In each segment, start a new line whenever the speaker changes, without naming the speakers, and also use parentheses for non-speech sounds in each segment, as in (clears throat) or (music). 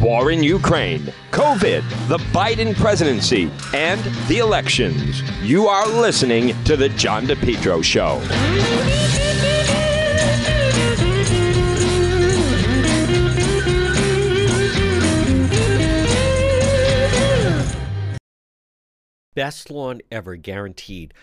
war in Ukraine, COVID, the Biden presidency, and the elections. You are listening to The John DePetro Show.
Best lawn ever guaranteed.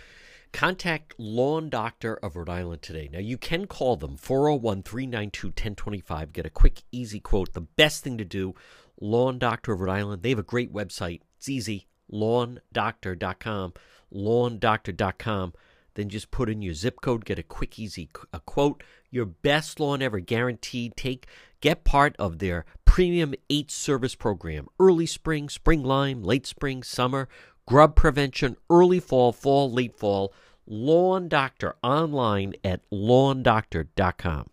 Contact Lawn Doctor of Rhode Island today. Now, you can call them 401 392 1025. Get a quick, easy quote. The best thing to do, Lawn Doctor of Rhode Island. They have a great website. It's easy lawndoctor.com. Lawndoctor.com. Then just put in your zip code, get a quick, easy a quote. Your best lawn ever guaranteed. Take get part of their premium eight service program. Early spring, spring lime, late spring, summer, grub prevention, early fall, fall, late fall Lawn Doctor online at lawndoctor.com.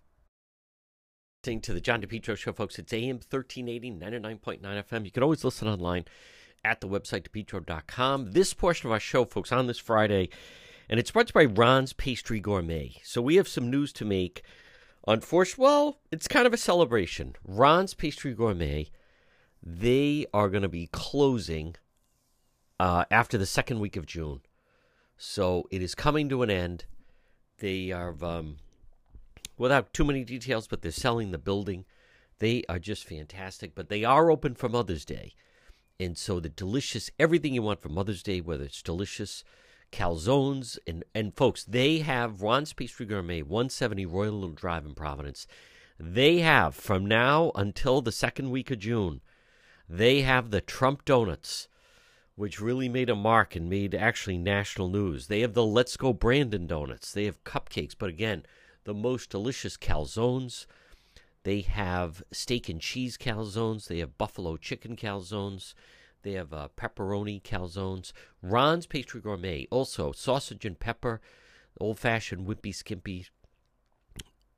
Listening to the John DePetro Show, folks. It's AM 1380, 99.9 FM. You can always listen online at the website, depetro.com. This portion of our show, folks, on this Friday, and it's brought to you by Ron's Pastry Gourmet. So we have some news to make. Unfortunately, well, it's kind of a celebration. Ron's Pastry Gourmet, they are going to be closing uh, after the second week of June. So it is coming to an end. They are, um, without too many details, but they're selling the building. They are just fantastic, but they are open for Mother's Day. And so the delicious, everything you want for Mother's Day, whether it's delicious calzones, and, and folks, they have Ron's Pastry Gourmet, 170 Royal Little Drive in Providence. They have, from now until the second week of June, they have the Trump Donuts which really made a mark and made actually national news. They have the Let's Go Brandon donuts. They have cupcakes, but again, the most delicious calzones. They have steak and cheese calzones. They have buffalo chicken calzones. They have uh, pepperoni calzones. Ron's Pastry Gourmet, also sausage and pepper, old fashioned wimpy skimpy.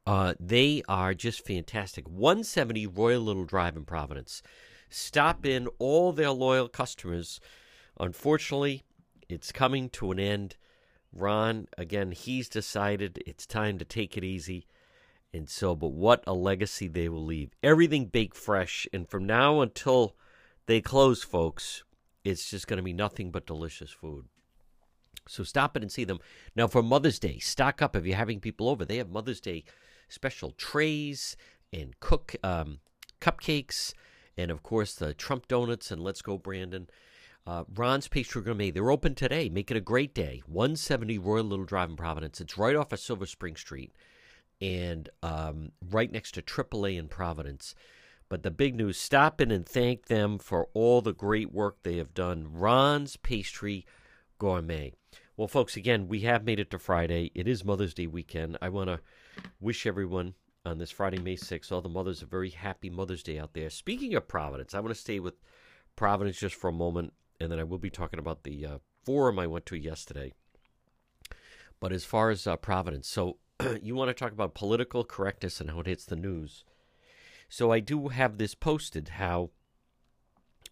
Uh, they are just fantastic. 170 Royal Little Drive in Providence. Stop in, all their loyal customers Unfortunately, it's coming to an end. Ron, again, he's decided it's time to take it easy. And so, but what a legacy they will leave. Everything baked fresh. And from now until they close, folks, it's just going to be nothing but delicious food. So stop it and see them. Now, for Mother's Day, stock up if you're having people over. They have Mother's Day special trays and cook um, cupcakes, and of course, the Trump donuts and Let's Go Brandon. Uh, Ron's Pastry Gourmet. They're open today. Make it a great day. 170 Royal Little Drive in Providence. It's right off of Silver Spring Street and um, right next to AAA in Providence. But the big news stop in and thank them for all the great work they have done. Ron's Pastry Gourmet. Well, folks, again, we have made it to Friday. It is Mother's Day weekend. I want to wish everyone on this Friday, May 6th, all the mothers a very happy Mother's Day out there. Speaking of Providence, I want to stay with Providence just for a moment and then I will be talking about the uh, forum I went to yesterday. But as far as uh, Providence, so (clears throat) you want to talk about political correctness and how it hits the news. So I do have this posted how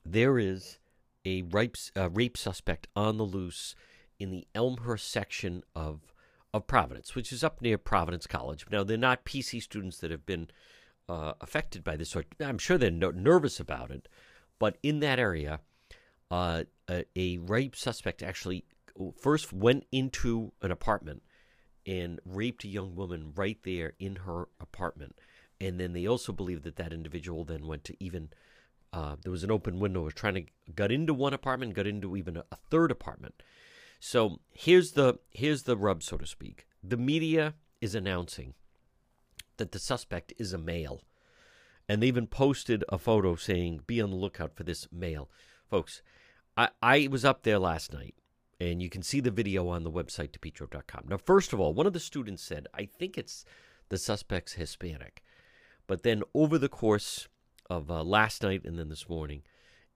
there is a rape, uh, rape suspect on the loose in the Elmhurst section of of Providence, which is up near Providence College. Now they're not PC students that have been uh, affected by this, or I'm sure they're no- nervous about it. But in that area, uh, a, a rape suspect actually first went into an apartment and raped a young woman right there in her apartment. And then they also believe that that individual then went to even uh, there was an open window, was trying to got into one apartment, got into even a, a third apartment. So here's the here's the rub, so to speak. The media is announcing that the suspect is a male, and they even posted a photo saying, "Be on the lookout for this male." Folks, I, I was up there last night, and you can see the video on the website, depetro.com. Now, first of all, one of the students said, I think it's the suspect's Hispanic. But then over the course of uh, last night and then this morning,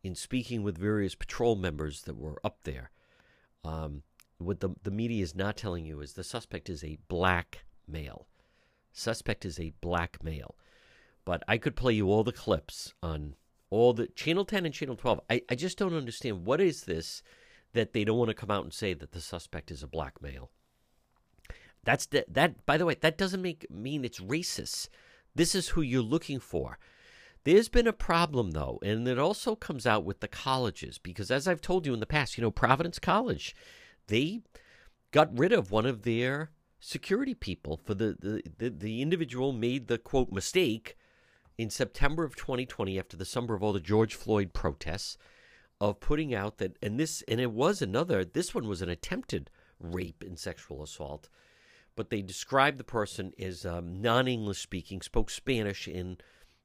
in speaking with various patrol members that were up there, um, what the, the media is not telling you is the suspect is a black male. Suspect is a black male. But I could play you all the clips on all the channel 10 and channel 12 I, I just don't understand what is this that they don't want to come out and say that the suspect is a black male? That's the, that by the way that doesn't make mean it's racist. This is who you're looking for. There's been a problem, though, and it also comes out with the colleges because, as I've told you in the past, you know, Providence College, they got rid of one of their security people for the, the, the, the individual made the quote mistake in September of 2020 after the summer of all the George Floyd protests of putting out that, and this, and it was another, this one was an attempted rape and sexual assault, but they described the person as um, non English speaking, spoke Spanish in,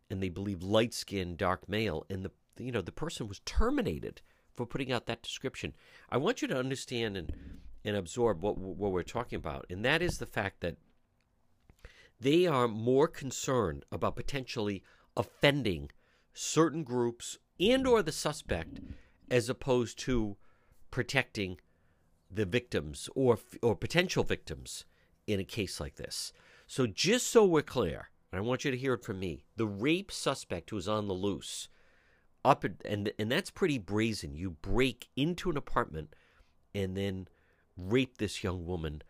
and they believe light skinned, dark male, and the, you know, the person was terminated for putting out that description. I want you to understand and, and absorb what, what we're talking about, and that is the fact that they are more concerned about potentially offending certain groups and or the suspect as opposed to protecting the victims or or potential victims in a case like this. So just so we're clear, and I want you to hear it from me, the rape suspect who is on the loose up and and that's pretty brazen. You break into an apartment and then rape this young woman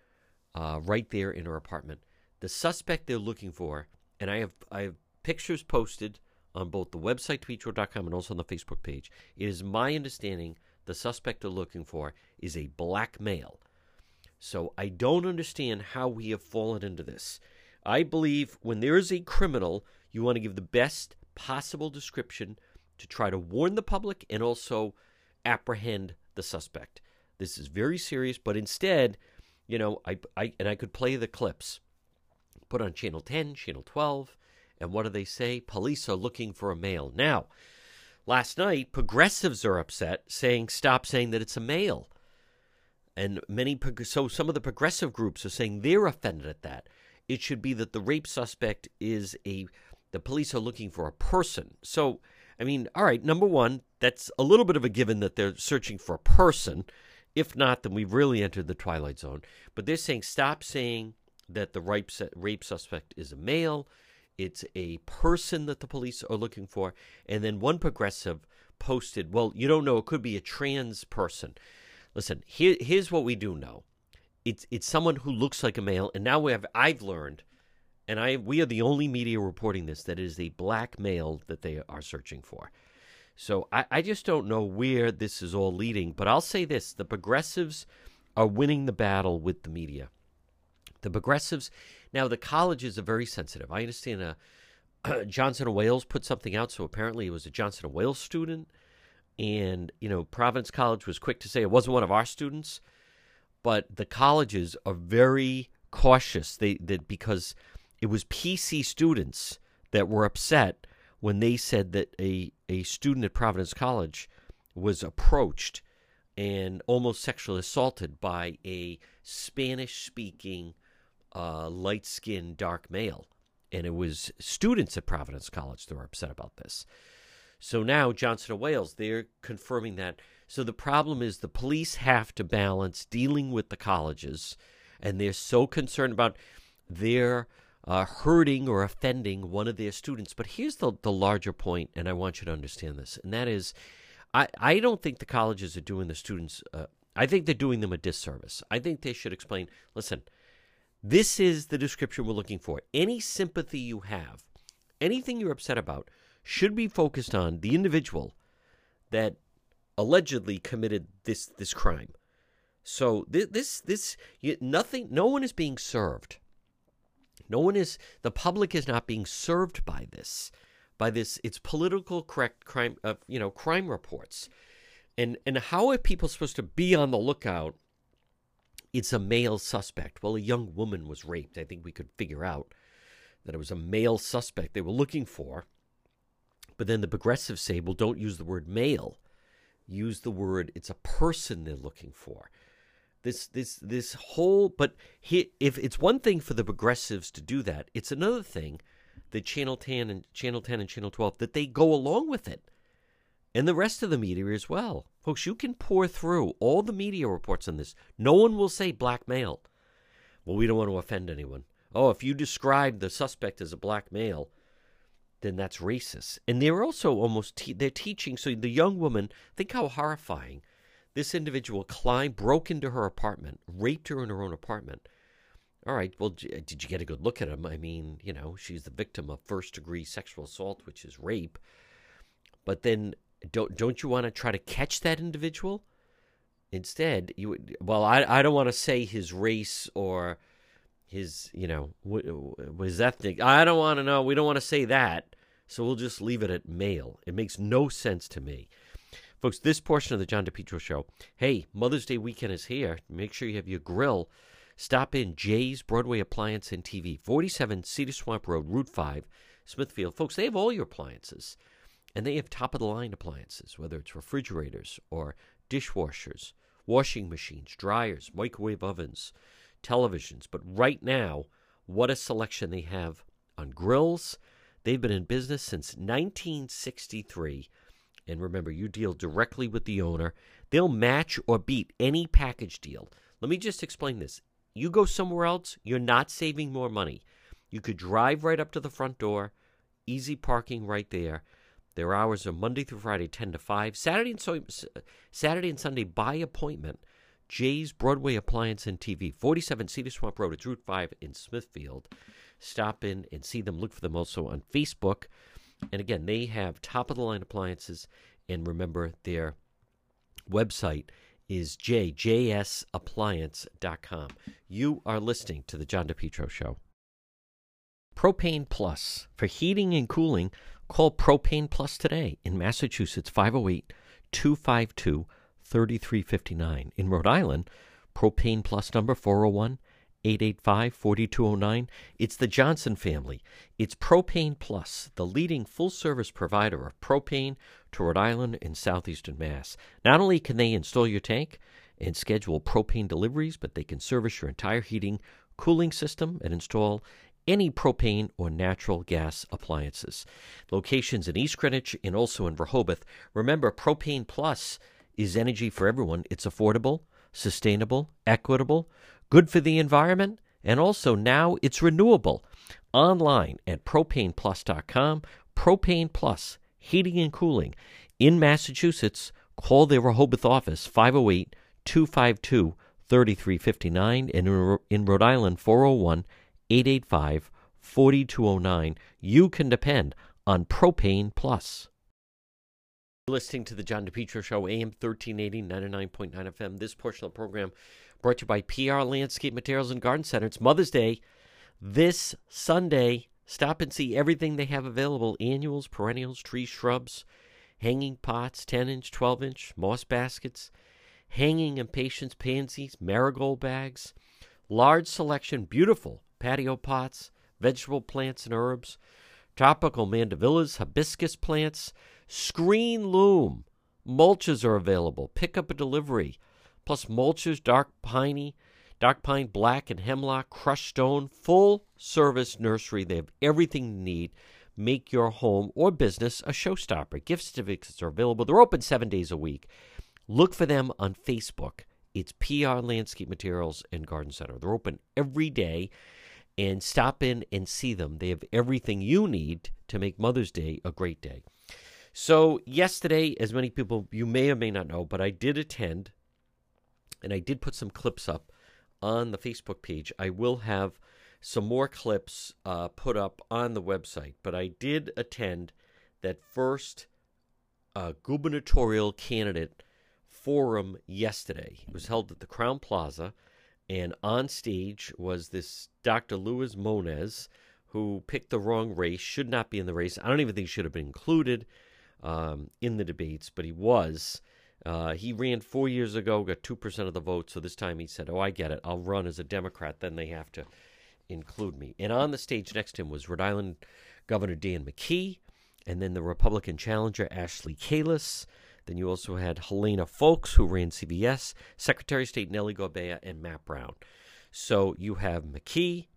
uh, right there in her apartment. The suspect they're looking for, and I have I have pictures posted on both the website depetro.com and also on the Facebook page. It is my understanding the suspect they're looking for is a black male. So I don't understand how we have fallen into this. I believe when there is a criminal, you want to give the best possible description to try to warn the public and also apprehend the suspect. This is very serious, but instead, you know, I, I and I could play the clips. Put on channel 10, channel 12, and what do they say? Police are looking for a male. Now, last night, progressives are upset, saying, stop saying that it's a male. And many, so some of the progressive groups are saying they're offended at that. It should be that the rape suspect is a, the police are looking for a person. So, I mean, all right, number one, that's a little bit of a given that they're searching for a person. If not, then we've really entered the twilight zone. But they're saying stop saying that the rape, rape suspect is a male it's a person that the police are looking for. And then one progressive posted, well, you don't know, it could be a trans person. Listen, here, here's what we do know. It's it's someone who looks like a male, and now we have I've learned, and I we are the only media reporting this that it is a black male that they are searching for. So I, I just don't know where this is all leading, but I'll say this the progressives are winning the battle with the media. The progressives now, the colleges are very sensitive. I understand uh, (clears throat) Johnson and Wales put something out, so apparently it was a Johnson and Wales student. And, you know, Providence College was quick to say it wasn't one of our students. But the colleges are very cautious they, that because it was PC students that were upset when they said that a, a student at Providence College was approached and almost sexually assaulted by a Spanish speaking uh, light skinned, dark male. And it was students at Providence College that were upset about this. So now Johnson and Wales, they're confirming that. So the problem is the police have to balance dealing with the colleges, and they're so concerned about their uh, hurting or offending one of their students. But here's the, the larger point, and I want you to understand this, and that is I, I don't think the colleges are doing the students, uh, I think they're doing them a disservice. I think they should explain listen, this is the description we're looking for. Any sympathy you have, anything you're upset about, should be focused on the individual that allegedly committed this this crime. So this this, this nothing no one is being served. No one is the public is not being served by this by this it's political correct crime uh, you know crime reports. And and how are people supposed to be on the lookout it's a male suspect. Well, a young woman was raped. I think we could figure out that it was a male suspect they were looking for. But then the progressives say, well, don't use the word male. Use the word, it's a person they're looking for. This, this, this whole, but he, if it's one thing for the progressives to do that, it's another thing that Channel 10 and Channel 10 and Channel 12 that they go along with it and the rest of the media as well. Folks, you can pour through all the media reports on this. No one will say black male. Well, we don't want to offend anyone. Oh, if you describe the suspect as a black male, then that's racist. And they're also almost te- they're teaching. So the young woman, think how horrifying. This individual climbed, broke into her apartment, raped her in her own apartment, All right. Well, did you get a good look at him? I mean, you know, she's the victim of first degree sexual assault, which is rape. But then, don't don't you want to try to catch that individual? Instead, you would. Well, I I don't want to say his race or his, you know, his ethnic. I don't want to know. We don't want to say that. So we'll just leave it at male. It makes no sense to me. Folks, this portion of the John DePetro show. Hey, Mother's Day weekend is here. Make sure you have your grill Stop in Jay's Broadway Appliance and TV, 47 Cedar Swamp Road, Route 5, Smithfield. Folks, they have all your appliances, and they have top of the line appliances, whether it's refrigerators or dishwashers, washing machines, dryers, microwave ovens, televisions. But right now, what a selection they have on grills. They've been in business since 1963. And remember, you deal directly with the owner. They'll match or beat any package deal. Let me just explain this. You go somewhere else, you're not saving more money. You could drive right up to the front door, easy parking right there. Their hours are Monday through Friday, 10 to 5. Saturday and, so, Saturday and Sunday by appointment. Jay's Broadway Appliance and TV, 47 Cedar Swamp Road. It's Route 5 in Smithfield. Stop in and see them. Look for them also on Facebook. And again, they have top of the line appliances. And remember, their website is jjsappliance.com. You are listening to the John DePetro Show. Propane Plus. For heating and cooling, call Propane Plus today in Massachusetts, 508 252 3359. In Rhode Island, Propane Plus number 401 885 4209. It's the Johnson family. It's Propane Plus, the leading full service provider of propane to Rhode Island and southeastern Mass. Not only can they install your tank and schedule propane deliveries, but they can service your entire heating, cooling system and install any propane or natural gas appliances. Locations in East Greenwich and also in Rehoboth. Remember, Propane Plus is energy for everyone. It's affordable, sustainable, equitable good for the environment, and also now it's renewable. Online at propaneplus.com. Propane Plus, heating and cooling. In Massachusetts, call the Rehoboth office 508 252 3359 and in Rhode Island 401 885 4209. You can depend on Propane Plus. Listening to the John DePetro Show, AM 1380, 99.9 FM. This portion of the program brought to you by PR Landscape Materials and Garden Center. It's Mother's Day this Sunday. Stop and see everything they have available annuals, perennials, trees, shrubs, hanging pots, 10 inch, 12 inch, moss baskets, hanging impatiens, pansies, marigold bags, large selection, beautiful patio pots, vegetable plants and herbs, tropical mandevillas, hibiscus plants, screen loom. Mulches are available. Pick up a delivery plus mulches, dark piney, dark pine, black, and hemlock, crushed stone, full service nursery. They have everything you need. Make your home or business a showstopper. Gift certificates are available. They're open seven days a week. Look for them on Facebook. It's PR Landscape Materials and Garden Center. They're open every day and stop in and see them. They have everything you need to make Mother's Day a great day. So, yesterday, as many people you may or may not know, but I did attend and I did put some clips up on the Facebook page. I will have some more clips uh, put up on the website, but I did attend that first uh, gubernatorial candidate forum yesterday. It was held at the Crowne Plaza, and on stage was this Dr. Luis Muñoz, who picked the wrong race, should not be in the race. I don't even think he should have been included um, in the debates, but he was. Uh, he ran four years ago, got 2% of the vote. So this time he said, Oh, I get it. I'll run as a Democrat. Then they have to include me. And on the stage next to him was Rhode Island Governor Dan McKee, and then the Republican challenger Ashley Kalus. Then you also had Helena Foulkes, who ran CVS, Secretary of State Nellie Gorbea, and Matt Brown. So you have McKee,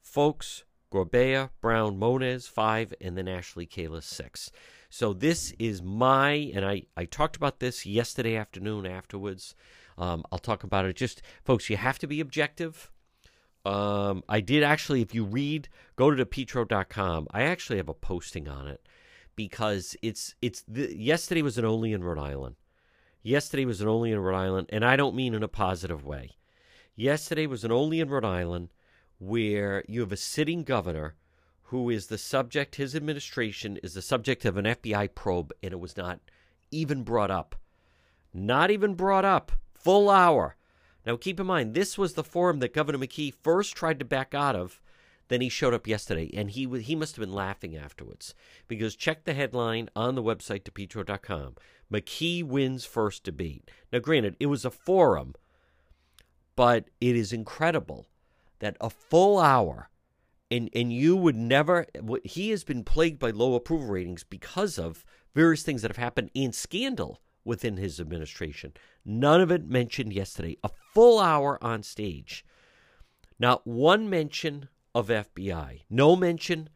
Foulkes, Gorbea, Brown, Muñoz, five, and then Ashley Kalus, six. So this is my, and I, I talked about this yesterday afternoon afterwards. Um, I'll talk about it. Just, folks, you have to be objective. Um, I did actually, if you read, go to depetro.com. I actually have a posting on it because it's, it's, the, yesterday was an only in Rhode Island. Yesterday was an only in Rhode Island, and I don't mean in a positive way. Yesterday was an only in Rhode Island where you have a sitting governor who is the subject, his administration is the subject of an FBI probe, and it was not even brought up. Not even brought up. Full hour. Now, keep in mind, this was the forum that Governor McKee first tried to back out of. Then he showed up yesterday, and he he must have been laughing afterwards because check the headline on the website depetro.com. McKee wins first debate. Now, granted, it was a forum, but it is incredible that a full hour, and and you would never. He has been plagued by low approval ratings because of various things that have happened in scandal within his administration. None of it mentioned yesterday. A full hour on stage. Not one mention of FBI. No mention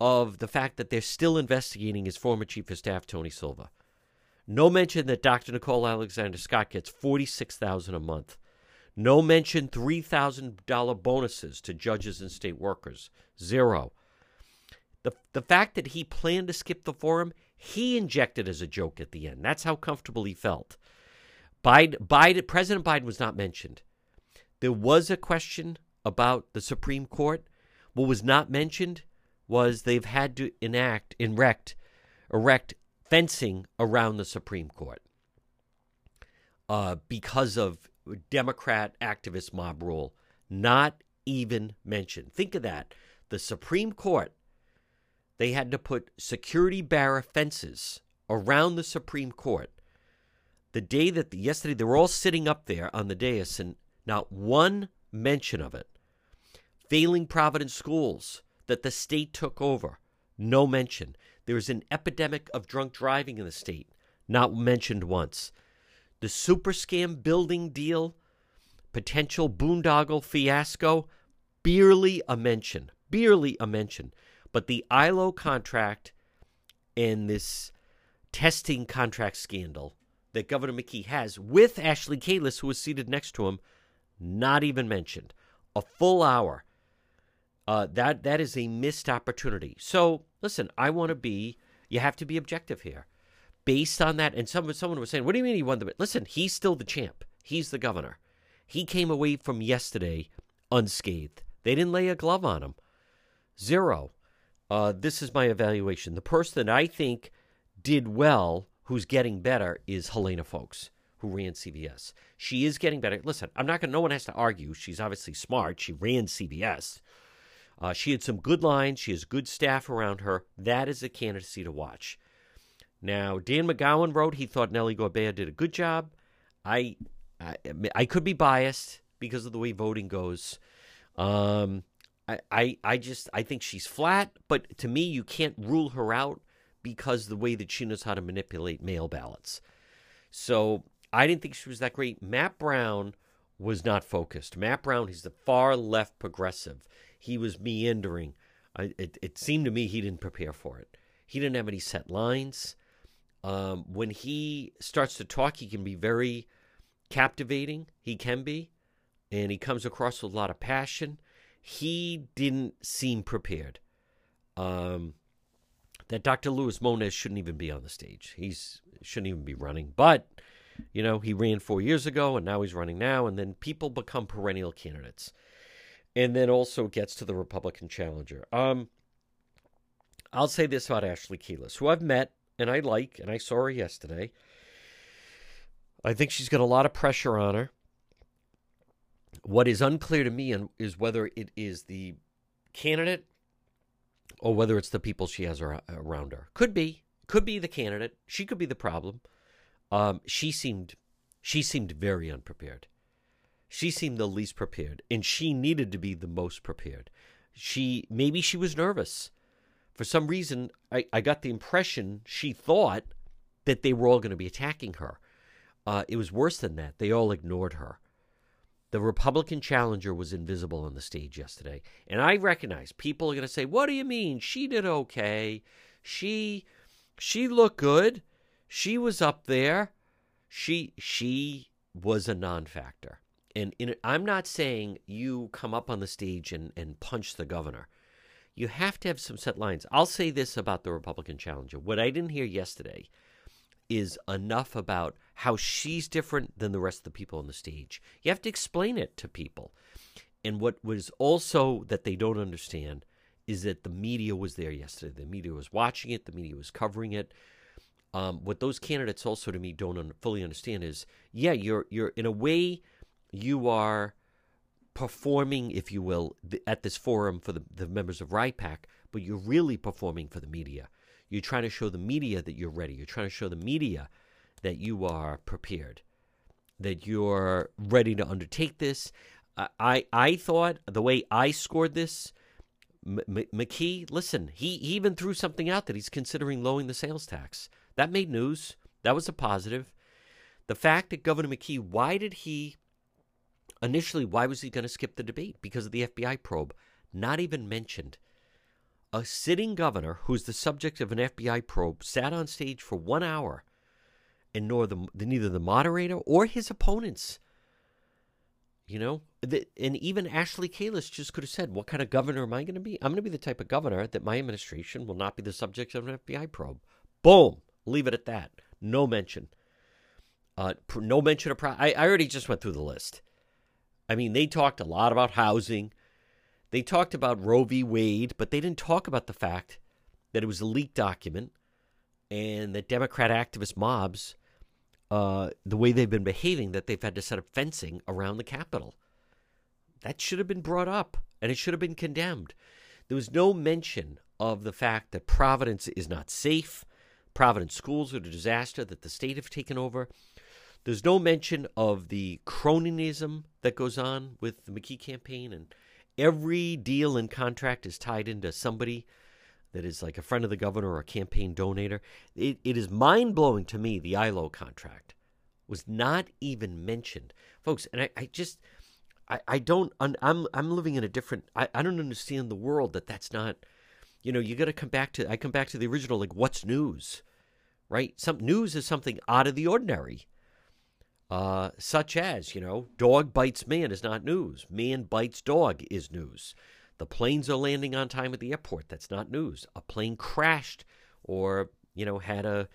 of the fact that they're still investigating his former chief of staff, Tony Silva. No mention that Dr. Nicole Alexander Scott gets $46,000 a month. No mention $3,000 bonuses to judges and state workers. Zero. The, the fact that he planned to skip the forum, he injected as a joke at the end. That's how comfortable he felt. Biden, Biden, President Biden was not mentioned. There was a question about the Supreme Court. What was not mentioned was they've had to enact, erect, erect fencing around the Supreme Court uh, because of Democrat activist mob rule. Not even mentioned. Think of that. The Supreme Court, they had to put security barrier fences around the Supreme Court. The day that, the, yesterday, they were all sitting up there on the dais and not one mention of it. Failing Providence schools that the state took over, no mention. There is an epidemic of drunk driving in the state, not mentioned once. The super scam building deal, potential boondoggle fiasco, barely a mention, barely a mention. But the ILO contract and this testing contract scandal that Governor McKee has with Ashley Kalus, who was seated next to him, not even mentioned. A full hour uh, that that is a missed opportunity. So listen, I want to be. You have to be objective here, based on that. And someone someone was saying, "What do you mean he won the?" Listen, he's still the champ. He's the governor. He came away from yesterday unscathed. They didn't lay a glove on him. Zero. Uh, this is my evaluation. The person that I think did well, who's getting better, is Helena Foulkes, who ran CVS. She is getting better. Listen, I'm not going. to No one has to argue. She's obviously smart. She ran CVS. Uh, she had some good lines. She has good staff around her. That is a candidacy to watch. Now, Dan McGowan wrote he thought Nellie Gorbea did a good job. I, I, I could be biased because of the way voting goes. Um, I, I, I just I think she's flat. But to me, you can't rule her out because the way that she knows how to manipulate mail ballots. So I didn't think she was that great. Matt Brown was not focused. Matt Brown, he's the far left progressive he was meandering. I, it, it seemed to me he didn't prepare for it. He didn't have any set lines. Um, when he starts to talk, he can be very captivating. He can be. And he comes across with a lot of passion. He didn't seem prepared. Um, that Dr. Luis Muñoz shouldn't even be on the stage. He's shouldn't even be running. But, you know, he ran four years ago and now he's running now. And then people become perennial candidates and then also gets to the Republican challenger. Um, I'll say this about Ashley Kalus, who I've met and I like, and I saw her yesterday. I think she's got a lot of pressure on her. What is unclear to me is whether it is the candidate or whether it's the people she has around her. Could be, could be the candidate. She could be the problem. Um, she seemed, she seemed very unprepared. She seemed the least prepared, and she needed to be the most prepared. She maybe she was nervous. For some reason, I, I got the impression she thought that they were all going to be attacking her. Uh, it was worse than that. They all ignored her. The Republican challenger was invisible on the stage yesterday. And I recognize people are going to say, "What do you mean? She did okay. She she looked good. She was up there. She she was a non-factor." And in, I'm not saying you come up on the stage and, and punch the governor. You have to have some set lines. I'll say this about the Republican challenger. What I didn't hear yesterday is enough about how she's different than the rest of the people on the stage. You have to explain it to people. And what was also that they don't understand is that the media was there yesterday. The media was watching it. The media was covering it. Um, what those candidates also to me don't un- fully understand is, yeah, you're you're in a way, you are performing, if you will, at this forum for the, the members of RIPAC, but you're really performing for the media. You're trying to show the media that you're ready. You're trying to show the media that you are prepared, that you're ready to undertake this. I I, I thought the way I scored this M- McKee, listen, he, he even threw something out that he's considering lowering the sales tax. That made news. That was a positive. The fact that Governor McKee, why did he initially, why was he going to skip the debate? Because of the FBI probe. Not even mentioned. A sitting governor who's the subject of an FBI probe sat on stage for one hour, and nor the, neither the moderator or his opponents you know, and even Ashley Kalus just could have said, "What kind of governor am I going to be? I'm going to be the type of governor that my administration will not be the subject of an FBI probe." Boom. Leave it at that. No mention. Uh, no mention of. Pro- I, I already just went through the list. I mean, they talked a lot about housing. They talked about Roe v. Wade, but they didn't talk about the fact that it was a leaked document and that Democrat activist mobs uh, the way they've been behaving that they've had to set up fencing around the Capitol. That should have been brought up and it should have been condemned. There was no mention of the fact that Providence is not safe, Providence schools are a disaster that the state have taken over. There's no mention of the cronyism that goes on with the McKee campaign, and every deal and contract is tied into somebody that is like a friend of the governor or a campaign donator. It, it is mind blowing to me the ILO contract was not even mentioned, folks. And I, I just, I, I don't, I'm, I'm living in a different, I, I don't understand the world that that's not, you know, you got to come back to, I come back to the original, like, what's news, right? Some news is something out of the ordinary. Uh, such as, you know, dog bites man is not news. Man bites dog is news. The planes are landing on time at the airport. That's not news. A plane crashed or, you know, had a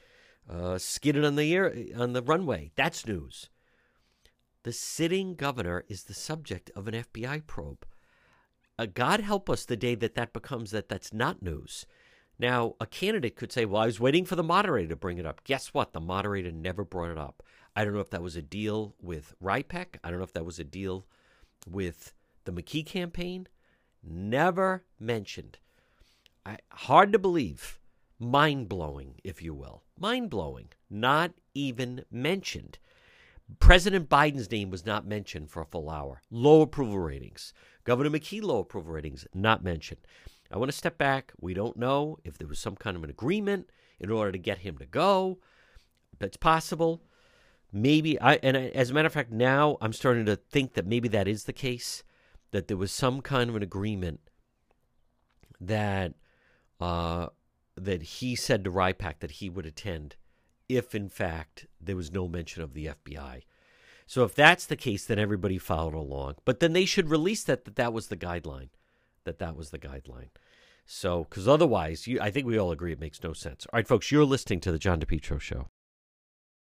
uh, skidded on the air on the runway. That's news. The sitting governor is the subject of an FBI probe. Uh, God help us the day that that becomes that that's not news. Now, a candidate could say, "Well, I was waiting for the moderator to bring it up." Guess what? The moderator never brought it up. I don't know if that was a deal with RIPAC. I don't know if that was a deal with the McKee campaign never mentioned. I, hard to believe. Mind blowing, if you will. Mind blowing. Not even mentioned. President Biden's name was not mentioned for a full hour. Low approval ratings. Governor McKee, low approval ratings, not mentioned. I want to step back. We don't know if there was some kind of an agreement in order to get him to go. That's possible. Maybe I and I, as a matter of fact, now I'm starting to think that maybe that is the case that there was some kind of an agreement that uh, that he said to RIPAC that he would attend if, in fact, there was no mention of the FBI. So if that's the case, then everybody followed along. But then they should release that that that was the guideline, that that was the guideline. So because otherwise, you, I think we all agree it makes no sense. All right, folks, you're listening to the John DePetro Show.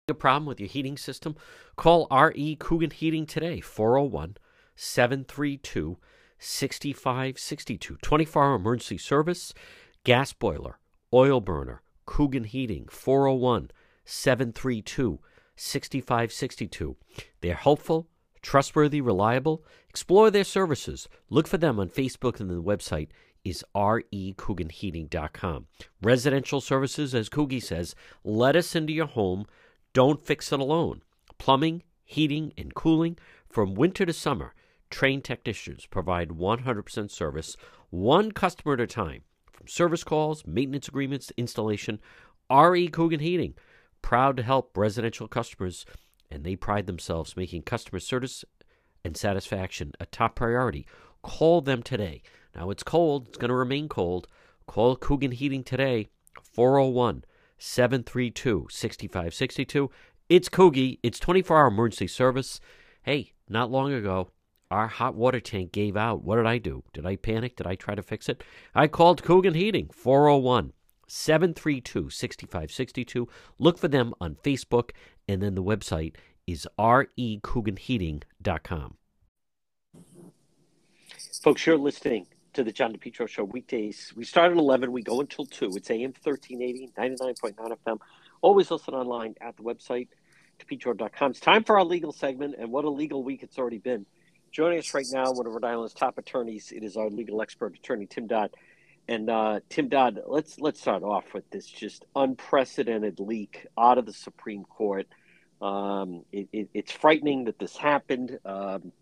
A problem with your heating system? Call R.E. Coogan Heating today, 401 732 6562. 24 hour emergency service, gas boiler, oil burner, Coogan Heating, 401 732 6562. They're helpful, trustworthy, reliable. Explore their services. Look for them on Facebook and the website is recooganheating.com. Residential services, as Coogie says, let us into your home. Don't fix it alone. Plumbing, heating, and cooling from winter to summer. Trained technicians provide 100% service, one customer at a time. From service calls, maintenance agreements to installation, RE Coogan Heating, proud to help residential customers, and they pride themselves making customer service and satisfaction a top priority. Call them today. Now it's cold, it's going to remain cold. Call Coogan Heating today, 401 732 6562. It's Coogie, it's 24 hour emergency service. Hey, not long ago, our hot water tank gave out. What did I do? Did I panic? Did I try to fix it? I called Coogan Heating, 401 732 6562. Look for them on Facebook, and then the website is recooganheating.com. Folks, you're listening to the John DePetro Show weekdays. We start at 11. We go until 2. It's AM 1380, 99.9 FM. Always listen online at the website, depetro.com. It's time for our legal segment, and what a legal week it's already been. Joining us right now, one of Rhode Island's top attorneys, it is our legal expert, attorney Tim Dodd. And uh, Tim Dodd, let's let's start off with this just unprecedented leak out of the Supreme Court. Um, it, it, it's frightening that this happened. Um,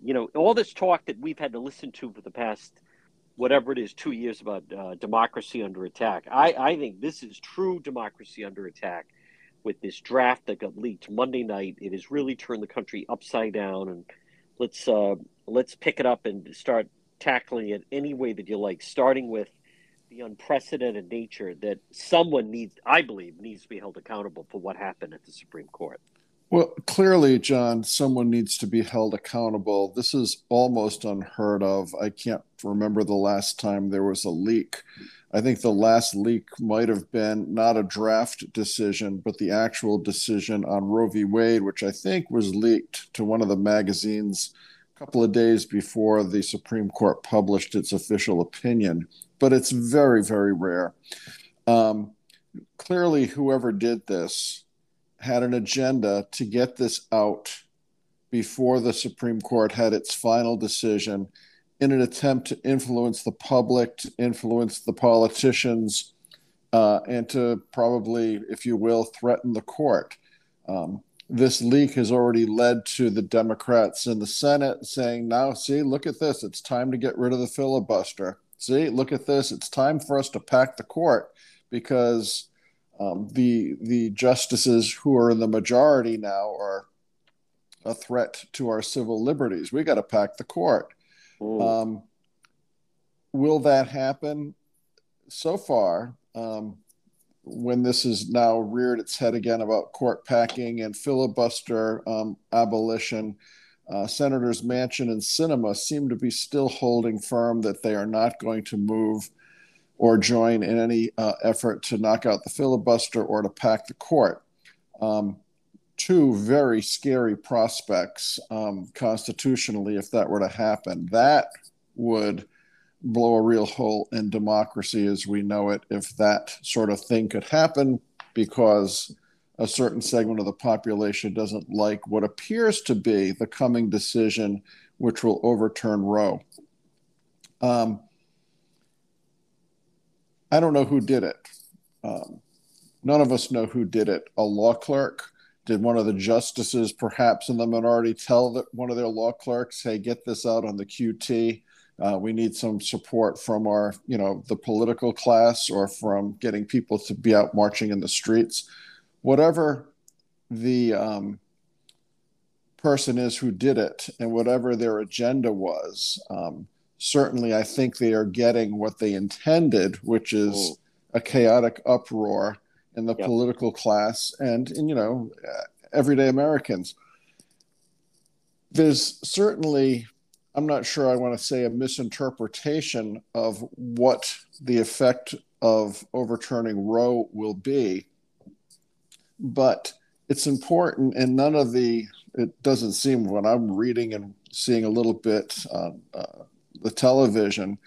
you know, all this talk that we've had to listen to for the past whatever it is, two years about uh, democracy under attack. I, I think this is true democracy under attack with this draft that got leaked Monday night. It has really turned the country upside down, and let's uh, let's pick it up and start tackling it any way that you like, starting with the unprecedented nature that someone needs, I believe, needs to be held accountable for what happened at the Supreme Court.
Well, clearly, John, someone needs to be held accountable. This is almost unheard of. I can't remember the last time there was a leak. I think the last leak might have been not a draft decision, but the actual decision on Roe v. Wade, which I think was leaked to one of the magazines a couple of days before the Supreme Court published its official opinion. But it's very, very rare. Um, clearly, whoever did this had an agenda to get this out before the Supreme Court had its final decision in an attempt to influence the public, to influence the politicians, uh, and to probably, if you will, threaten the court. Um, this leak has already led to the Democrats in the Senate saying, now, see, look at this. It's time to get rid of the filibuster. See, look at this. It's time for us to pack the court because um, the the justices who are in the majority now are a threat to our civil liberties. We got to pack the court. Um, will that happen? So far, um, when this is now reared its head again about court packing and filibuster um, abolition, uh, Senators Manchin and Sinema seem to be still holding firm that they are not going to move or join in any uh, effort to knock out the filibuster or to pack the court. Um, two very scary prospects um, constitutionally if that were to happen. That would blow a real hole in democracy as we know it if that sort of thing could happen because a certain segment of the population doesn't like what appears to be the coming decision which will overturn Roe. Um, I don't know who did it. Um, none of us know who did it. A law clerk? Did one of the justices, perhaps in the minority, tell that one of their law clerks, "Hey, get this out on the QT. Uh, we need some support from our, you know, the political class or from getting people to be out marching in the streets." Whatever the um, person is who did it, and whatever their agenda was, um, certainly I think they are getting what they intended, which is Ooh. a chaotic uproar in the yep. political class and in, you know, uh, everyday Americans. There's certainly, I'm not sure I want to say a misinterpretation of what the effect of overturning Roe will be, but it's important, and none of the, it doesn't seem when I'm reading and seeing a little bit um, uh, the television,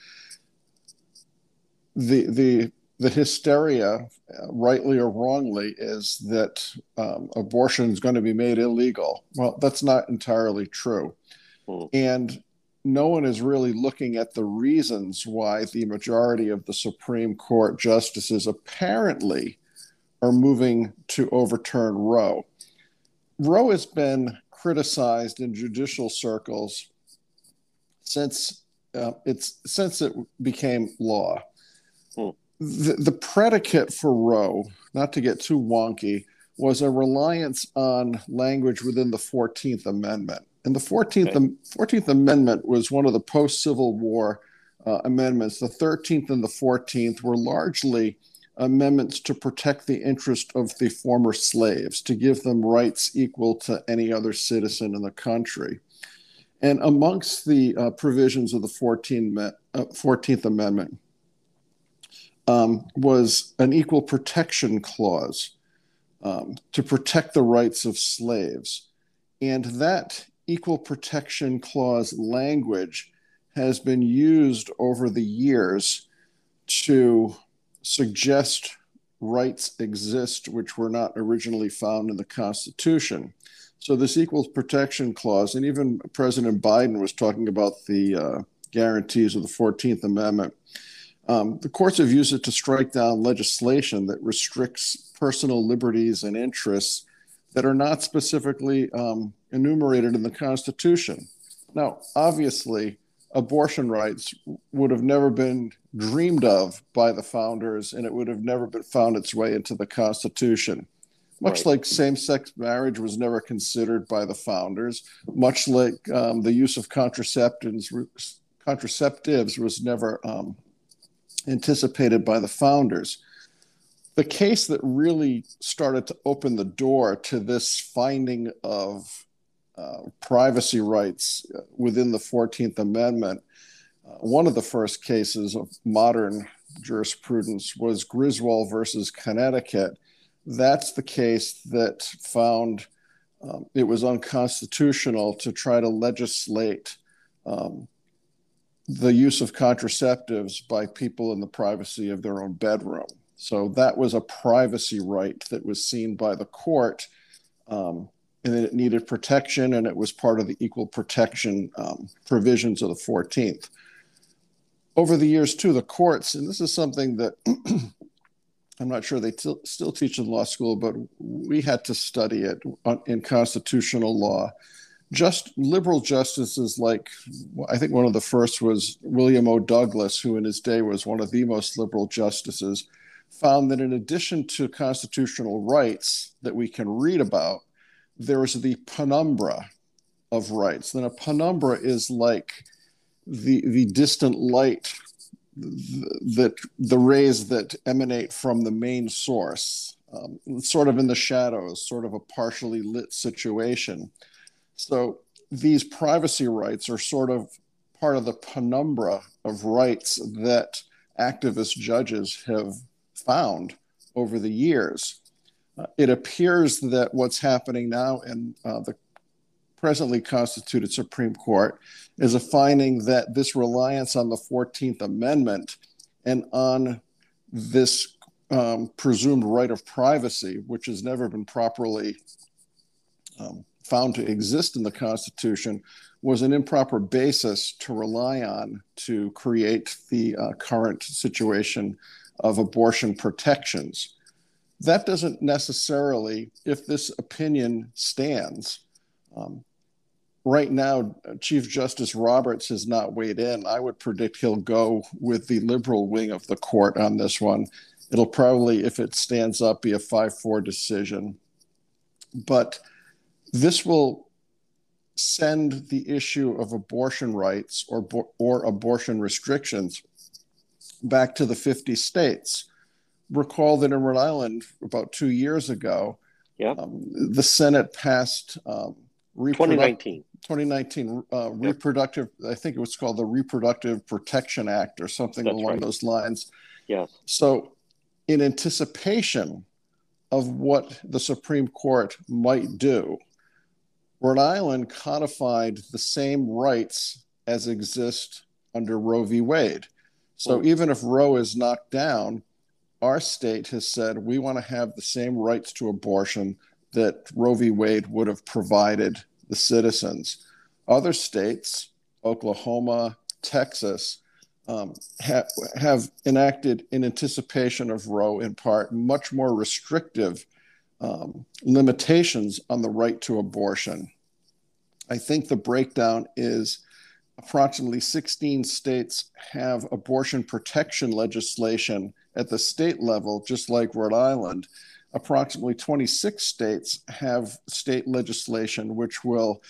the the the hysteria, rightly or wrongly, is that um, abortion is going to be made illegal. Well, that's not entirely true, mm. and no one is really looking at the reasons why the majority of the Supreme Court justices apparently are moving to overturn Roe. Roe has been criticized in judicial circles since uh, it's since it became law. Hmm. The, the predicate for Roe, not to get too wonky, was a reliance on language within the 14th Amendment. And the 14th, okay. 14th Amendment was one of the post Civil War uh, amendments. The 13th and the 14th were largely amendments to protect the interest of the former slaves, to give them rights equal to any other citizen in the country. And amongst the uh, provisions of the 14, uh, 14th Amendment um, was an equal protection clause um, to protect the rights of slaves. And that equal protection clause language has been used over the years to suggest rights exist which were not originally found in the Constitution. So, this equals protection clause, and even President Biden was talking about the uh, guarantees of the 14th Amendment. Um, the courts have used it to strike down legislation that restricts personal liberties and interests that are not specifically um, enumerated in the Constitution. Now, obviously, abortion rights would have never been dreamed of by the founders, and it would have never been found its way into the Constitution. Much right. like same sex marriage was never considered by the founders, much like um, the use of contraceptives, contraceptives was never um, anticipated by the founders. The case that really started to open the door to this finding of uh, privacy rights within the 14th Amendment. Uh, one of the first cases of modern jurisprudence was Griswold versus Connecticut. That's the case that found um, it was unconstitutional to try to legislate um, the use of contraceptives by people in the privacy of their own bedroom. So that was a privacy right that was seen by the court. Um, and that it needed protection, and it was part of the equal protection um, provisions of the 14th. Over the years, too, the courts, and this is something that (clears throat) I'm not sure they t- still teach in law school, but we had to study it in constitutional law. Just liberal justices like, I think one of the first was William O. Douglas, who in his day was one of the most liberal justices, found that in addition to constitutional rights that we can read about, there is the penumbra of rights. Then a penumbra is like the the distant light that the rays that emanate from the main source, um, sort of in the shadows, sort of a partially lit situation. So these privacy rights are sort of part of the penumbra of rights that activist judges have found over the years. Uh, it appears that what's happening now in uh, the presently constituted Supreme Court is a finding that this reliance on the 14th Amendment and on this um, presumed right of privacy, which has never been properly um, found to exist in the Constitution, was an improper basis to rely on to create the uh, current situation of abortion protections. That doesn't necessarily, if this opinion stands, um, right now, Chief Justice Roberts has not weighed in. I would predict he'll go with the liberal wing of the court on this one. It'll probably, if it stands up, be a 5 4 decision. But this will send the issue of abortion rights or, or abortion restrictions back to the 50 states recall that in Rhode Island about two years ago,
yeah,
um, the Senate passed um,
2019
2019 uh, reproductive. I think it was called the Reproductive Protection Act or something That's along right. those lines.
Yes.
So, in anticipation of what the Supreme Court might do, Rhode Island codified the same rights as exist under Roe v. Wade. So, mm. even if Roe is knocked down, our state has said we want to have the same rights to abortion that Roe v. Wade would have provided the citizens. Other states, Oklahoma, Texas, um, ha- have enacted in anticipation of Roe, in part, much more restrictive um, limitations on the right to abortion. I think the breakdown is approximately 16 states have abortion protection legislation at the state level, just like Rhode Island, approximately 26 states have state legislation which will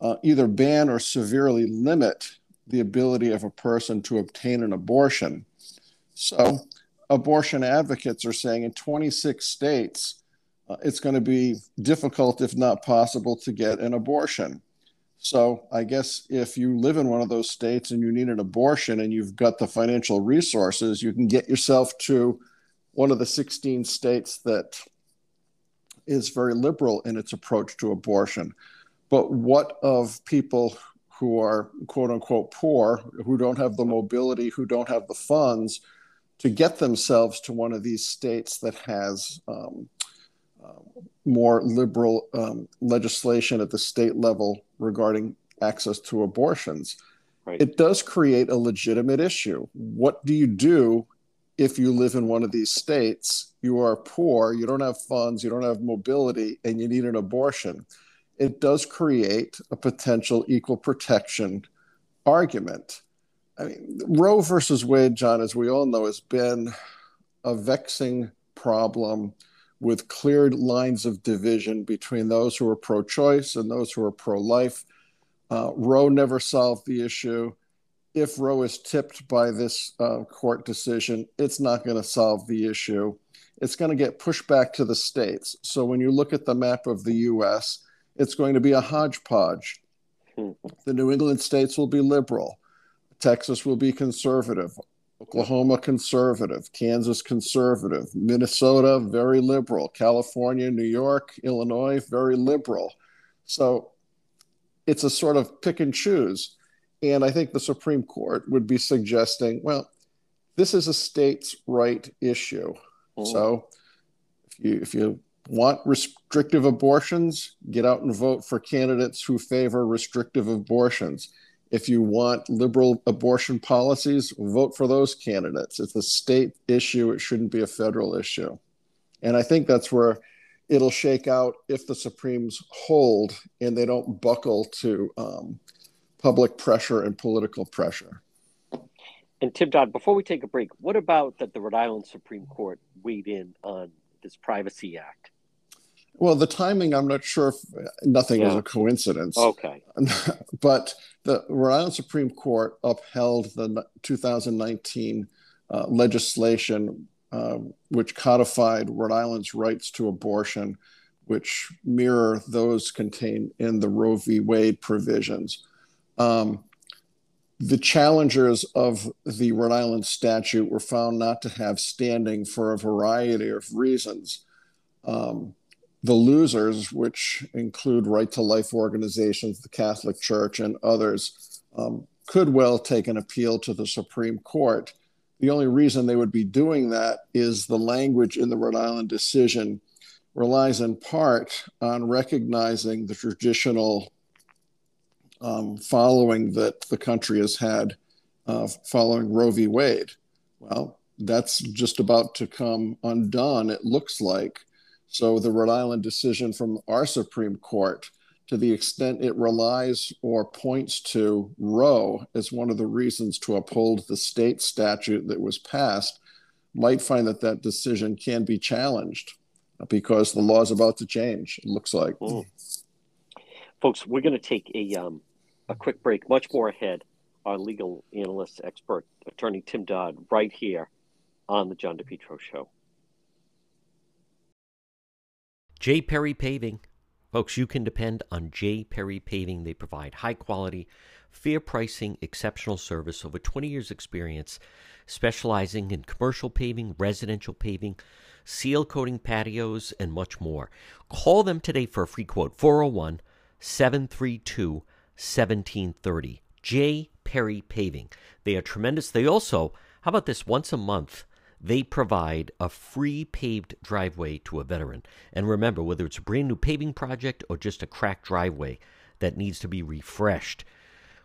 uh, either ban or severely limit the ability of a person to obtain an abortion. So, abortion advocates are saying in 26 states, uh, it's going to be difficult, if not possible, to get an abortion. So I guess if you live in one of those states and you need an abortion and you've got the financial resources, you can get yourself to one of the 16 states that is very liberal in its approach to abortion. But what of people who are quote unquote poor, who don't have the mobility, who don't have the funds to get themselves to one of these states that has um, uh, more liberal um, legislation at the state level regarding access to abortions. Right. It does create a legitimate issue. What do you do if you live in one of these states? You are poor, you don't have funds, you don't have mobility, and you need an abortion. It does create a potential equal protection argument. I mean, Roe versus Wade, John, as we all know, has been a vexing problem with clear lines of division between those who are pro choice and those who are pro life. Uh, Roe never solved the issue. If Roe is tipped by this uh, court decision, it's not going to solve the issue. It's going to get pushed back to the states. So when you look at the map of the US, it's going to be a hodgepodge. Hmm. The New England states will be liberal. Texas will be conservative. Oklahoma conservative, Kansas conservative, Minnesota very liberal, California, New York, Illinois very liberal. So it's a sort of pick and choose. And I think the Supreme Court would be suggesting, well, this is a states' right issue. Mm. So if you if you want restrictive abortions, get out and vote for candidates who favor restrictive abortions. If you want liberal abortion policies, vote for those candidates. It's a state issue, it shouldn't be a federal issue. And I think that's where it'll shake out if the Supremes hold and they don't buckle to um, public pressure and political pressure.
And Tim Dodd, before we take a break, what about that the Rhode Island Supreme Court weighed in on this Privacy Act?
Well, the timing, I'm not sure if nothing yeah. is a coincidence.
Okay. (laughs)
but the Rhode Island Supreme Court upheld the 2019 uh, legislation uh, which codified Rhode Island's rights to abortion, which mirror those contained in the Roe v. Wade provisions. Um, the challengers of the Rhode Island statute were found not to have standing for a variety of reasons. Um, the losers, which include right to life organizations, the Catholic Church, and others, um, could well take an appeal to the Supreme Court. The only reason they would be doing that is the language in the Rhode Island decision relies in part on recognizing the traditional um, following that the country has had uh, following Roe v. Wade. Well, that's just about to come undone, it looks like. So the Rhode Island decision from our Supreme Court, to the extent it relies or points to Roe as one of the reasons to uphold the state statute that was passed, might find that that decision can be challenged because the law is about to change. It looks like. Mm.
Folks, we're going to take a um, a quick break. Much more ahead. Our legal analyst, expert, attorney Tim Dodd, right here on the John DePetro Show. J. Perry Paving. Folks, you can depend on J. Perry Paving. They provide high quality, fair pricing, exceptional service, over 20 years' experience, specializing in commercial paving, residential paving, seal coating patios, and much more. Call them today for a free quote 401 732 1730. J. Perry Paving. They are tremendous. They also, how about this, once a month, they provide a free paved driveway to a veteran. And remember, whether it's a brand new paving project or just a cracked driveway that needs to be refreshed,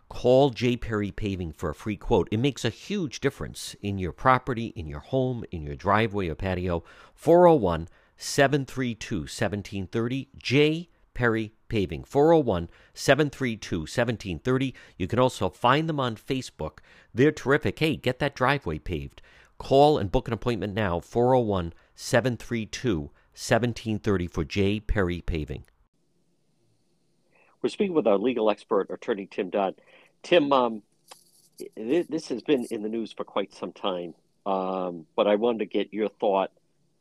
call J. Perry Paving for a free quote. It makes a huge difference in your property, in your home, in your driveway or patio. 401 732 1730. J. Perry Paving. 401 732 1730. You can also find them on Facebook. They're terrific. Hey, get that driveway paved. Call and book an appointment now 401 732 1730 for J. Perry Paving. We're speaking with our legal expert, attorney Tim Dodd. Tim, um, this has been in the news for quite some time, um, but I wanted to get your thought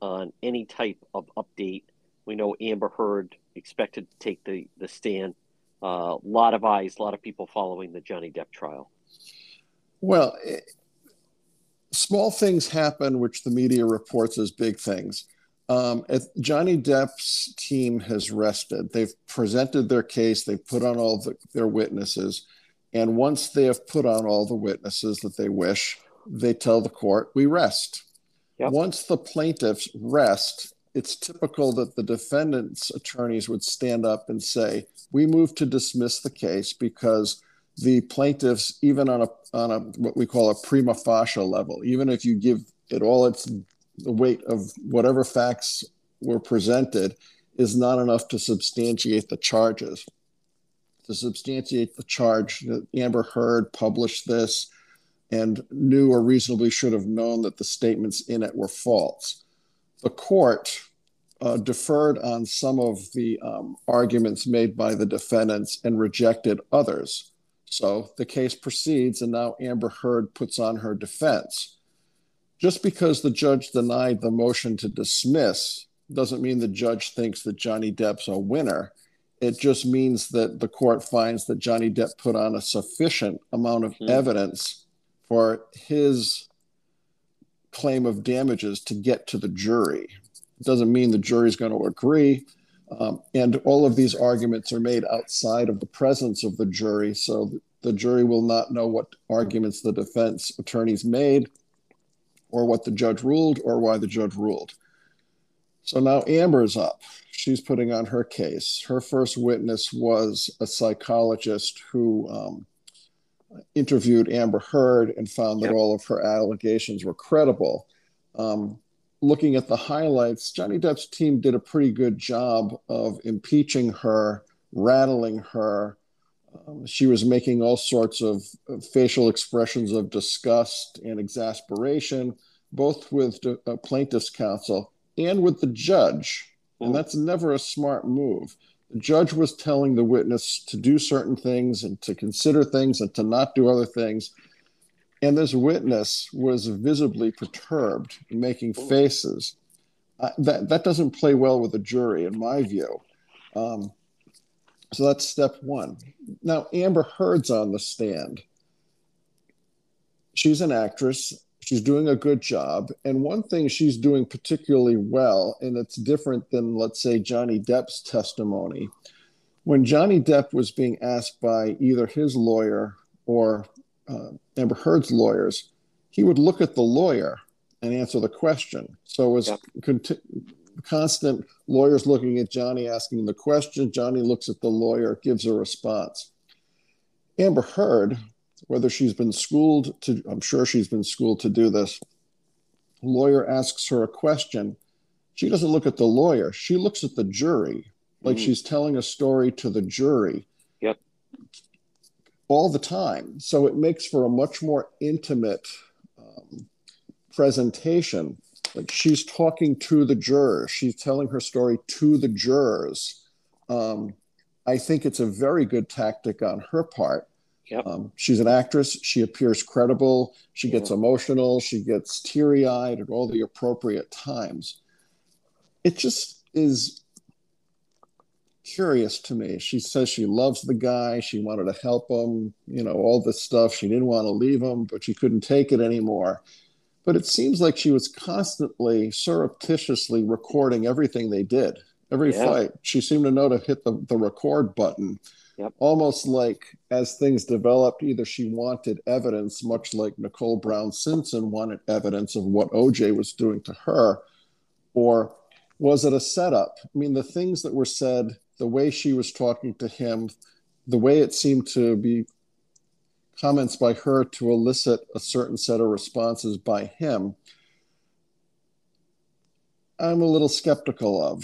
on any type of update. We know Amber Heard expected to take the, the stand. A uh, lot of eyes, a lot of people following the Johnny Depp trial.
Well, small things happen which the media reports as big things. Um, Johnny Depp's team has rested. They've presented their case. They've put on all the, their witnesses. And once they have put on all the witnesses that they wish, they tell the court, we rest. Yep. Once the plaintiffs rest, it's typical that the defendant's attorneys would stand up and say, we move to dismiss the case because the plaintiffs, even on a on a what we call a prima facie level, even if you give it all its the weight of whatever facts were presented, is not enough to substantiate the charges. To substantiate the charge that Amber Heard published this and knew or reasonably should have known that the statements in it were false. The court uh, deferred on some of the um, arguments made by the defendants and rejected others. So the case proceeds, and now Amber Heard puts on her defense. Just because the judge denied the motion to dismiss doesn't mean the judge thinks that Johnny Depp's a winner. It just means that the court finds that Johnny Depp put on a sufficient amount of mm-hmm. evidence for his claim of damages to get to the jury. It doesn't mean the jury is going to agree. Um, and all of these arguments are made outside of the presence of the jury. So the jury will not know what arguments the defense attorneys made or what the judge ruled or why the judge ruled. So now Amber's up. She's putting on her case. Her first witness was a psychologist who um, interviewed Amber Heard and found that yep. all of her allegations were credible. Um, looking at the highlights, Johnny Depp's team did a pretty good job of impeaching her, rattling her. Um, she was making all sorts of, facial expressions of disgust and exasperation, both with the uh, plaintiff's counsel and with the judge. And that's never a smart move. The judge was telling the witness to do certain things and to consider things and to not do other things and this witness was visibly perturbed, making faces. Uh, that that doesn't play well with a jury, in my view. Um, so that's step one. Now Amber Heard's on the stand. She's an actress. She's doing a good job. And one thing she's doing particularly well, and it's different than, let's say, Johnny Depp's testimony. When Johnny Depp was being asked by either his lawyer or uh, Amber Heard's lawyers, he would look at the lawyer and answer the question. So it was conti- constant lawyers looking at Johnny, asking the question. Johnny looks at the lawyer, gives a response. Amber Heard, whether she's been schooled to, I'm sure she's been schooled to do this. Lawyer asks her a question. She doesn't look at the lawyer. She looks at the jury, like mm. she's telling a story to the jury Yep. all the time. So it makes for a much more intimate um, presentation. Like she's talking to the jurors, she's telling her story to the jurors. Um, I think it's a very good tactic on her part. Yep. Um, she's an actress. She appears credible. She gets yeah. emotional. She gets teary eyed at all the appropriate times. It just is curious to me. She says she loves the guy. She wanted to help him, you know, all this stuff. She didn't want to leave him, but she couldn't take it anymore. But it seems like she was constantly, surreptitiously recording everything they did, every yeah. fight. She seemed to know to hit the, the record button. Yep. Almost like as things developed, either she wanted evidence, much like Nicole Brown Simpson wanted evidence of what OJ was doing to her, or was it a setup? I mean, the things that were said the way she was talking to him, the way it seemed to be comments by her to elicit a certain set of responses by him, I'm a little skeptical of.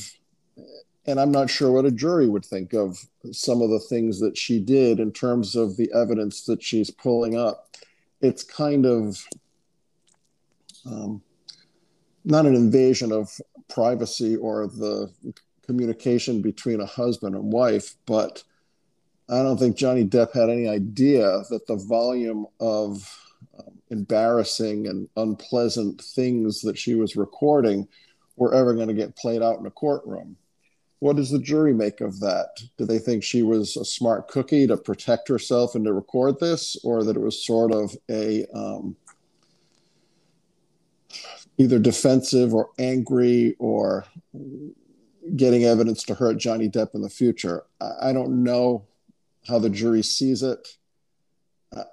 And I'm not sure what a jury would think of some of the things that she did in terms of the evidence that she's pulling up. It's kind of um, not an invasion of privacy or the communication between a husband and wife, but I don't think Johnny Depp had any idea that the volume of um, embarrassing and unpleasant things that she was recording were ever going to get played out in a courtroom. What does the jury make of that? Do they think she was a smart cookie to protect herself and to record this, or that it was sort of a um, either defensive or angry or getting evidence to hurt Johnny Depp in the future. I don't know how the jury sees it.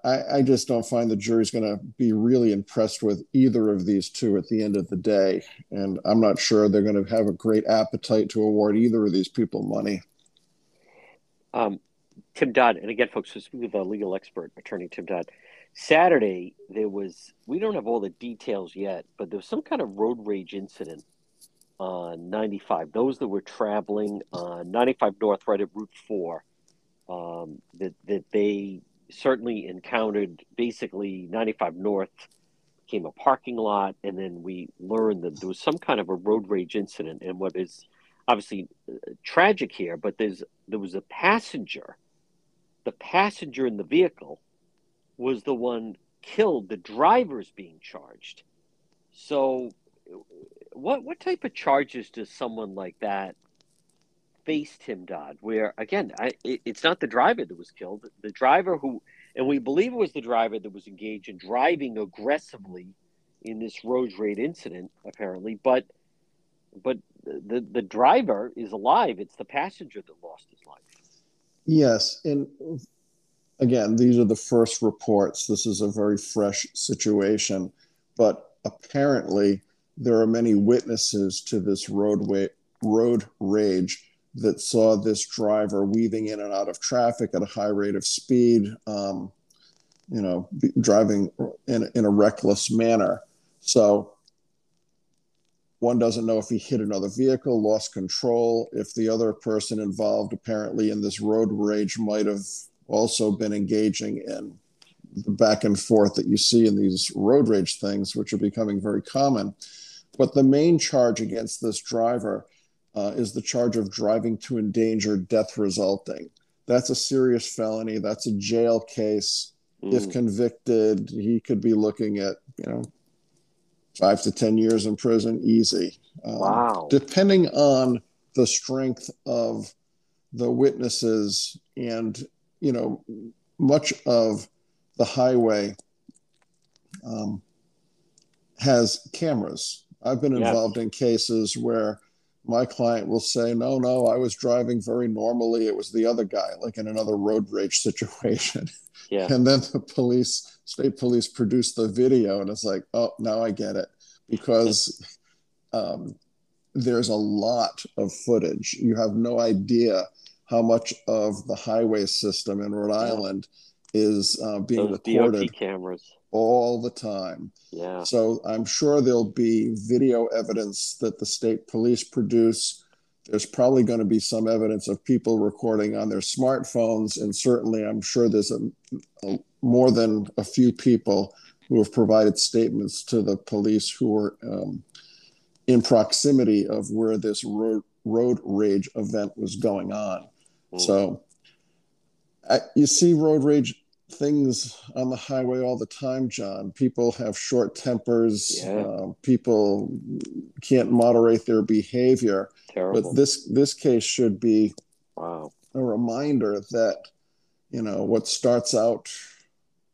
I, I just don't find the jury's going to be really impressed with either of these two at the end of the day. And I'm not sure they're going to have a great appetite to award either of these people money.
Um, Tim Dodd, and again, folks, this is the legal expert, attorney Tim Dodd. Saturday, there was, we don't have all the details yet, but there was some kind of road rage incident on 95. Those that were traveling on 95 North, right at Route 4, um, that, that they certainly encountered basically 95 North became a parking lot, and then we learned that there was some kind of a road rage incident. And what is obviously uh, tragic here, but there's there was a passenger. The passenger in the vehicle was the one killed. The driver's being charged. So, what what type of charges does someone like that face Tim Dodd? Where again, I, it, it's not the driver that was killed. The driver who, and we believe it was the driver that was engaged in driving aggressively in this road rage incident, apparently. But but the the driver is alive. It's the passenger that lost his life.
Yes, and again, these are the first reports. This is a very fresh situation, but apparently there are many witnesses to this roadway road rage that saw this driver weaving in and out of traffic at a high rate of speed, um, you know, driving in, in a reckless manner. So one doesn't know if he hit another vehicle, lost control, if the other person involved apparently in this road rage might have also been engaging in the back and forth that you see in these road rage things, which are becoming very common. But the main charge against this driver uh, is the charge of driving to endanger death resulting. That's a serious felony. That's a jail case. Mm. If convicted, he could be looking at, you know, five to 10 years in prison, easy.
Um, wow.
Depending on the strength of the witnesses and you know, much of the highway um, has cameras. I've been involved in cases where my client will say, No, no, I was driving very normally. It was the other guy, like in another road rage (laughs) situation.
Yeah.
and then the police, state police, produce the video, and it's like, Oh, now I get it. Because (laughs) um, there's a lot of footage. You have no idea how much of the highway system in Rhode. Island is uh, being Those recorded
DOT cameras
all the time.
Yeah.
So I'm sure there'll be video evidence that the state police produce. There's probably going to be some evidence of people recording on their smartphones, and certainly I'm sure there's a, a, more than a few people who have provided statements to the police who were um, in proximity of where this road road rage event was going on. Mm. So I, you see road rage things on the highway all the time, John. People have short tempers. Yeah. Uh, people can't moderate their behavior.
Terrible.
But this this case should be
wow.
a reminder that you know what starts out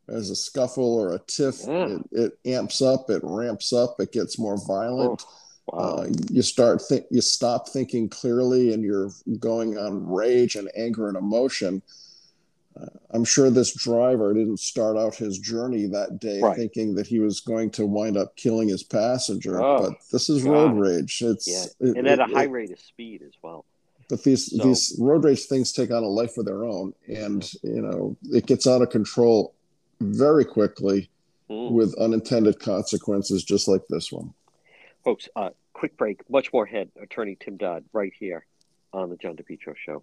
as a scuffle or a tiff, yeah. it, it, amps up, it ramps up, it gets more violent. Oh Wow. Uh, you start think you stop thinking clearly, and you're going on rage and anger and emotion. Uh, I'm sure this driver didn't start out his journey that day right. thinking that he was going to wind up killing his passenger. Oh, but this is God. road rage. It's
yeah. and at a high it, rate of speed as well.
But these so, these road rage things take on a life of their own, and you know it gets out of control very quickly mm. with unintended consequences, just like this one.
Folks, uh, quick break. Much more head, attorney Tim Dodd, right here on the John DePetro Show.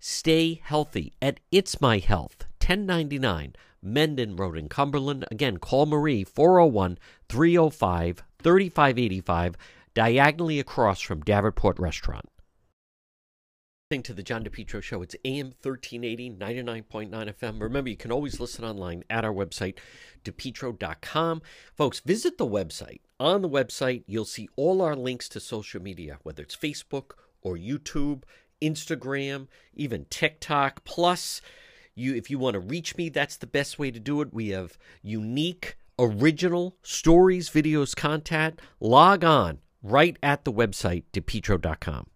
Stay healthy at It's My Health, 1099 Mendon Road in Cumberland. Again, call Marie 401 305 3585, diagonally across from Davenport Restaurant. Listening to the John DePetro Show. It's AM 1380, 99.9 FM. Remember, you can always listen online at our website, depetro.com. Folks, visit the website. On the website, you'll see all our links to social media, whether it's Facebook or YouTube, Instagram, even TikTok. Plus, you if you want to reach me, that's the best way to do it. We have unique, original stories, videos, content. Log on right at the website, depetro.com.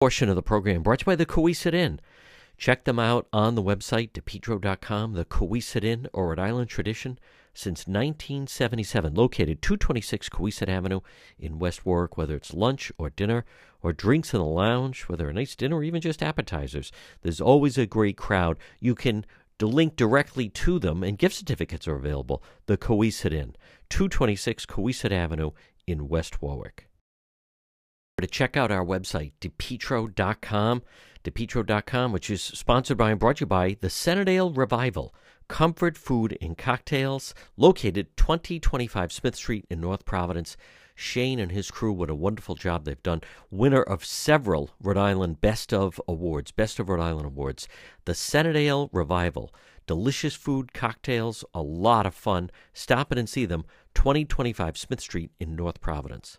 Portion of the program brought to you by the Cowesett Inn. Check them out on the website, depetro.com, the Cowesett Inn or Rhode Island tradition since 1977, located 226 Cowesett Avenue in West Warwick, whether it's lunch or dinner or drinks in the lounge, whether a nice dinner or even just appetizers. There's always a great crowd. You can link directly to them, and gift certificates are available. The Cowesett Inn, 226 Cowesett Avenue in West Warwick. To check out our website, depetro.com, depetro.com, which is sponsored by and brought to you by the Centredale Revival. Comfort Food and Cocktails, located 2025 Smith Street in North Providence. Shane and his crew, what a wonderful job they've done. Winner of several Rhode Island Best of Awards, Best of Rhode Island Awards. The Centredale Revival. Delicious food, cocktails, a lot of fun. Stop in and see them, 2025 Smith Street in North Providence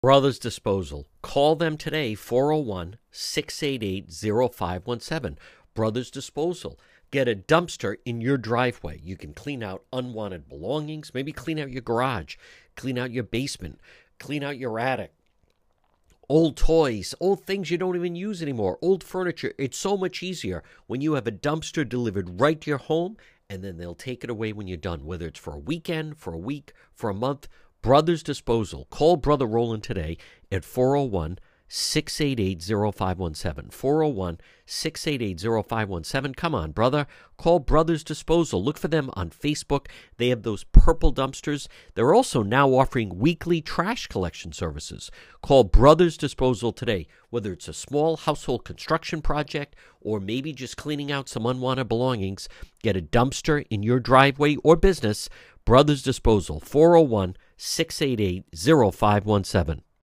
Brothers Disposal. Call them today, 401 688 0517. Brothers Disposal. Get a dumpster in your driveway. You can clean out unwanted belongings, maybe clean out your garage, clean out your basement, clean out your attic. Old toys, old things you don't even use anymore, old furniture. It's so much easier when you have a dumpster delivered right to your home and then they'll take it away when you're done, whether it's for a weekend, for a week, for a month Brothers Disposal. Call Brother Roland today at 401 688 0517. 401 688 0517. Come on, brother. Call Brothers Disposal. Look for them on Facebook. They have those purple dumpsters. They're also now offering weekly trash collection services. Call Brothers Disposal today, whether it's a small household construction project or maybe just cleaning out some unwanted belongings. Get a dumpster in your driveway or business. Brothers Disposal, 401 688 0517.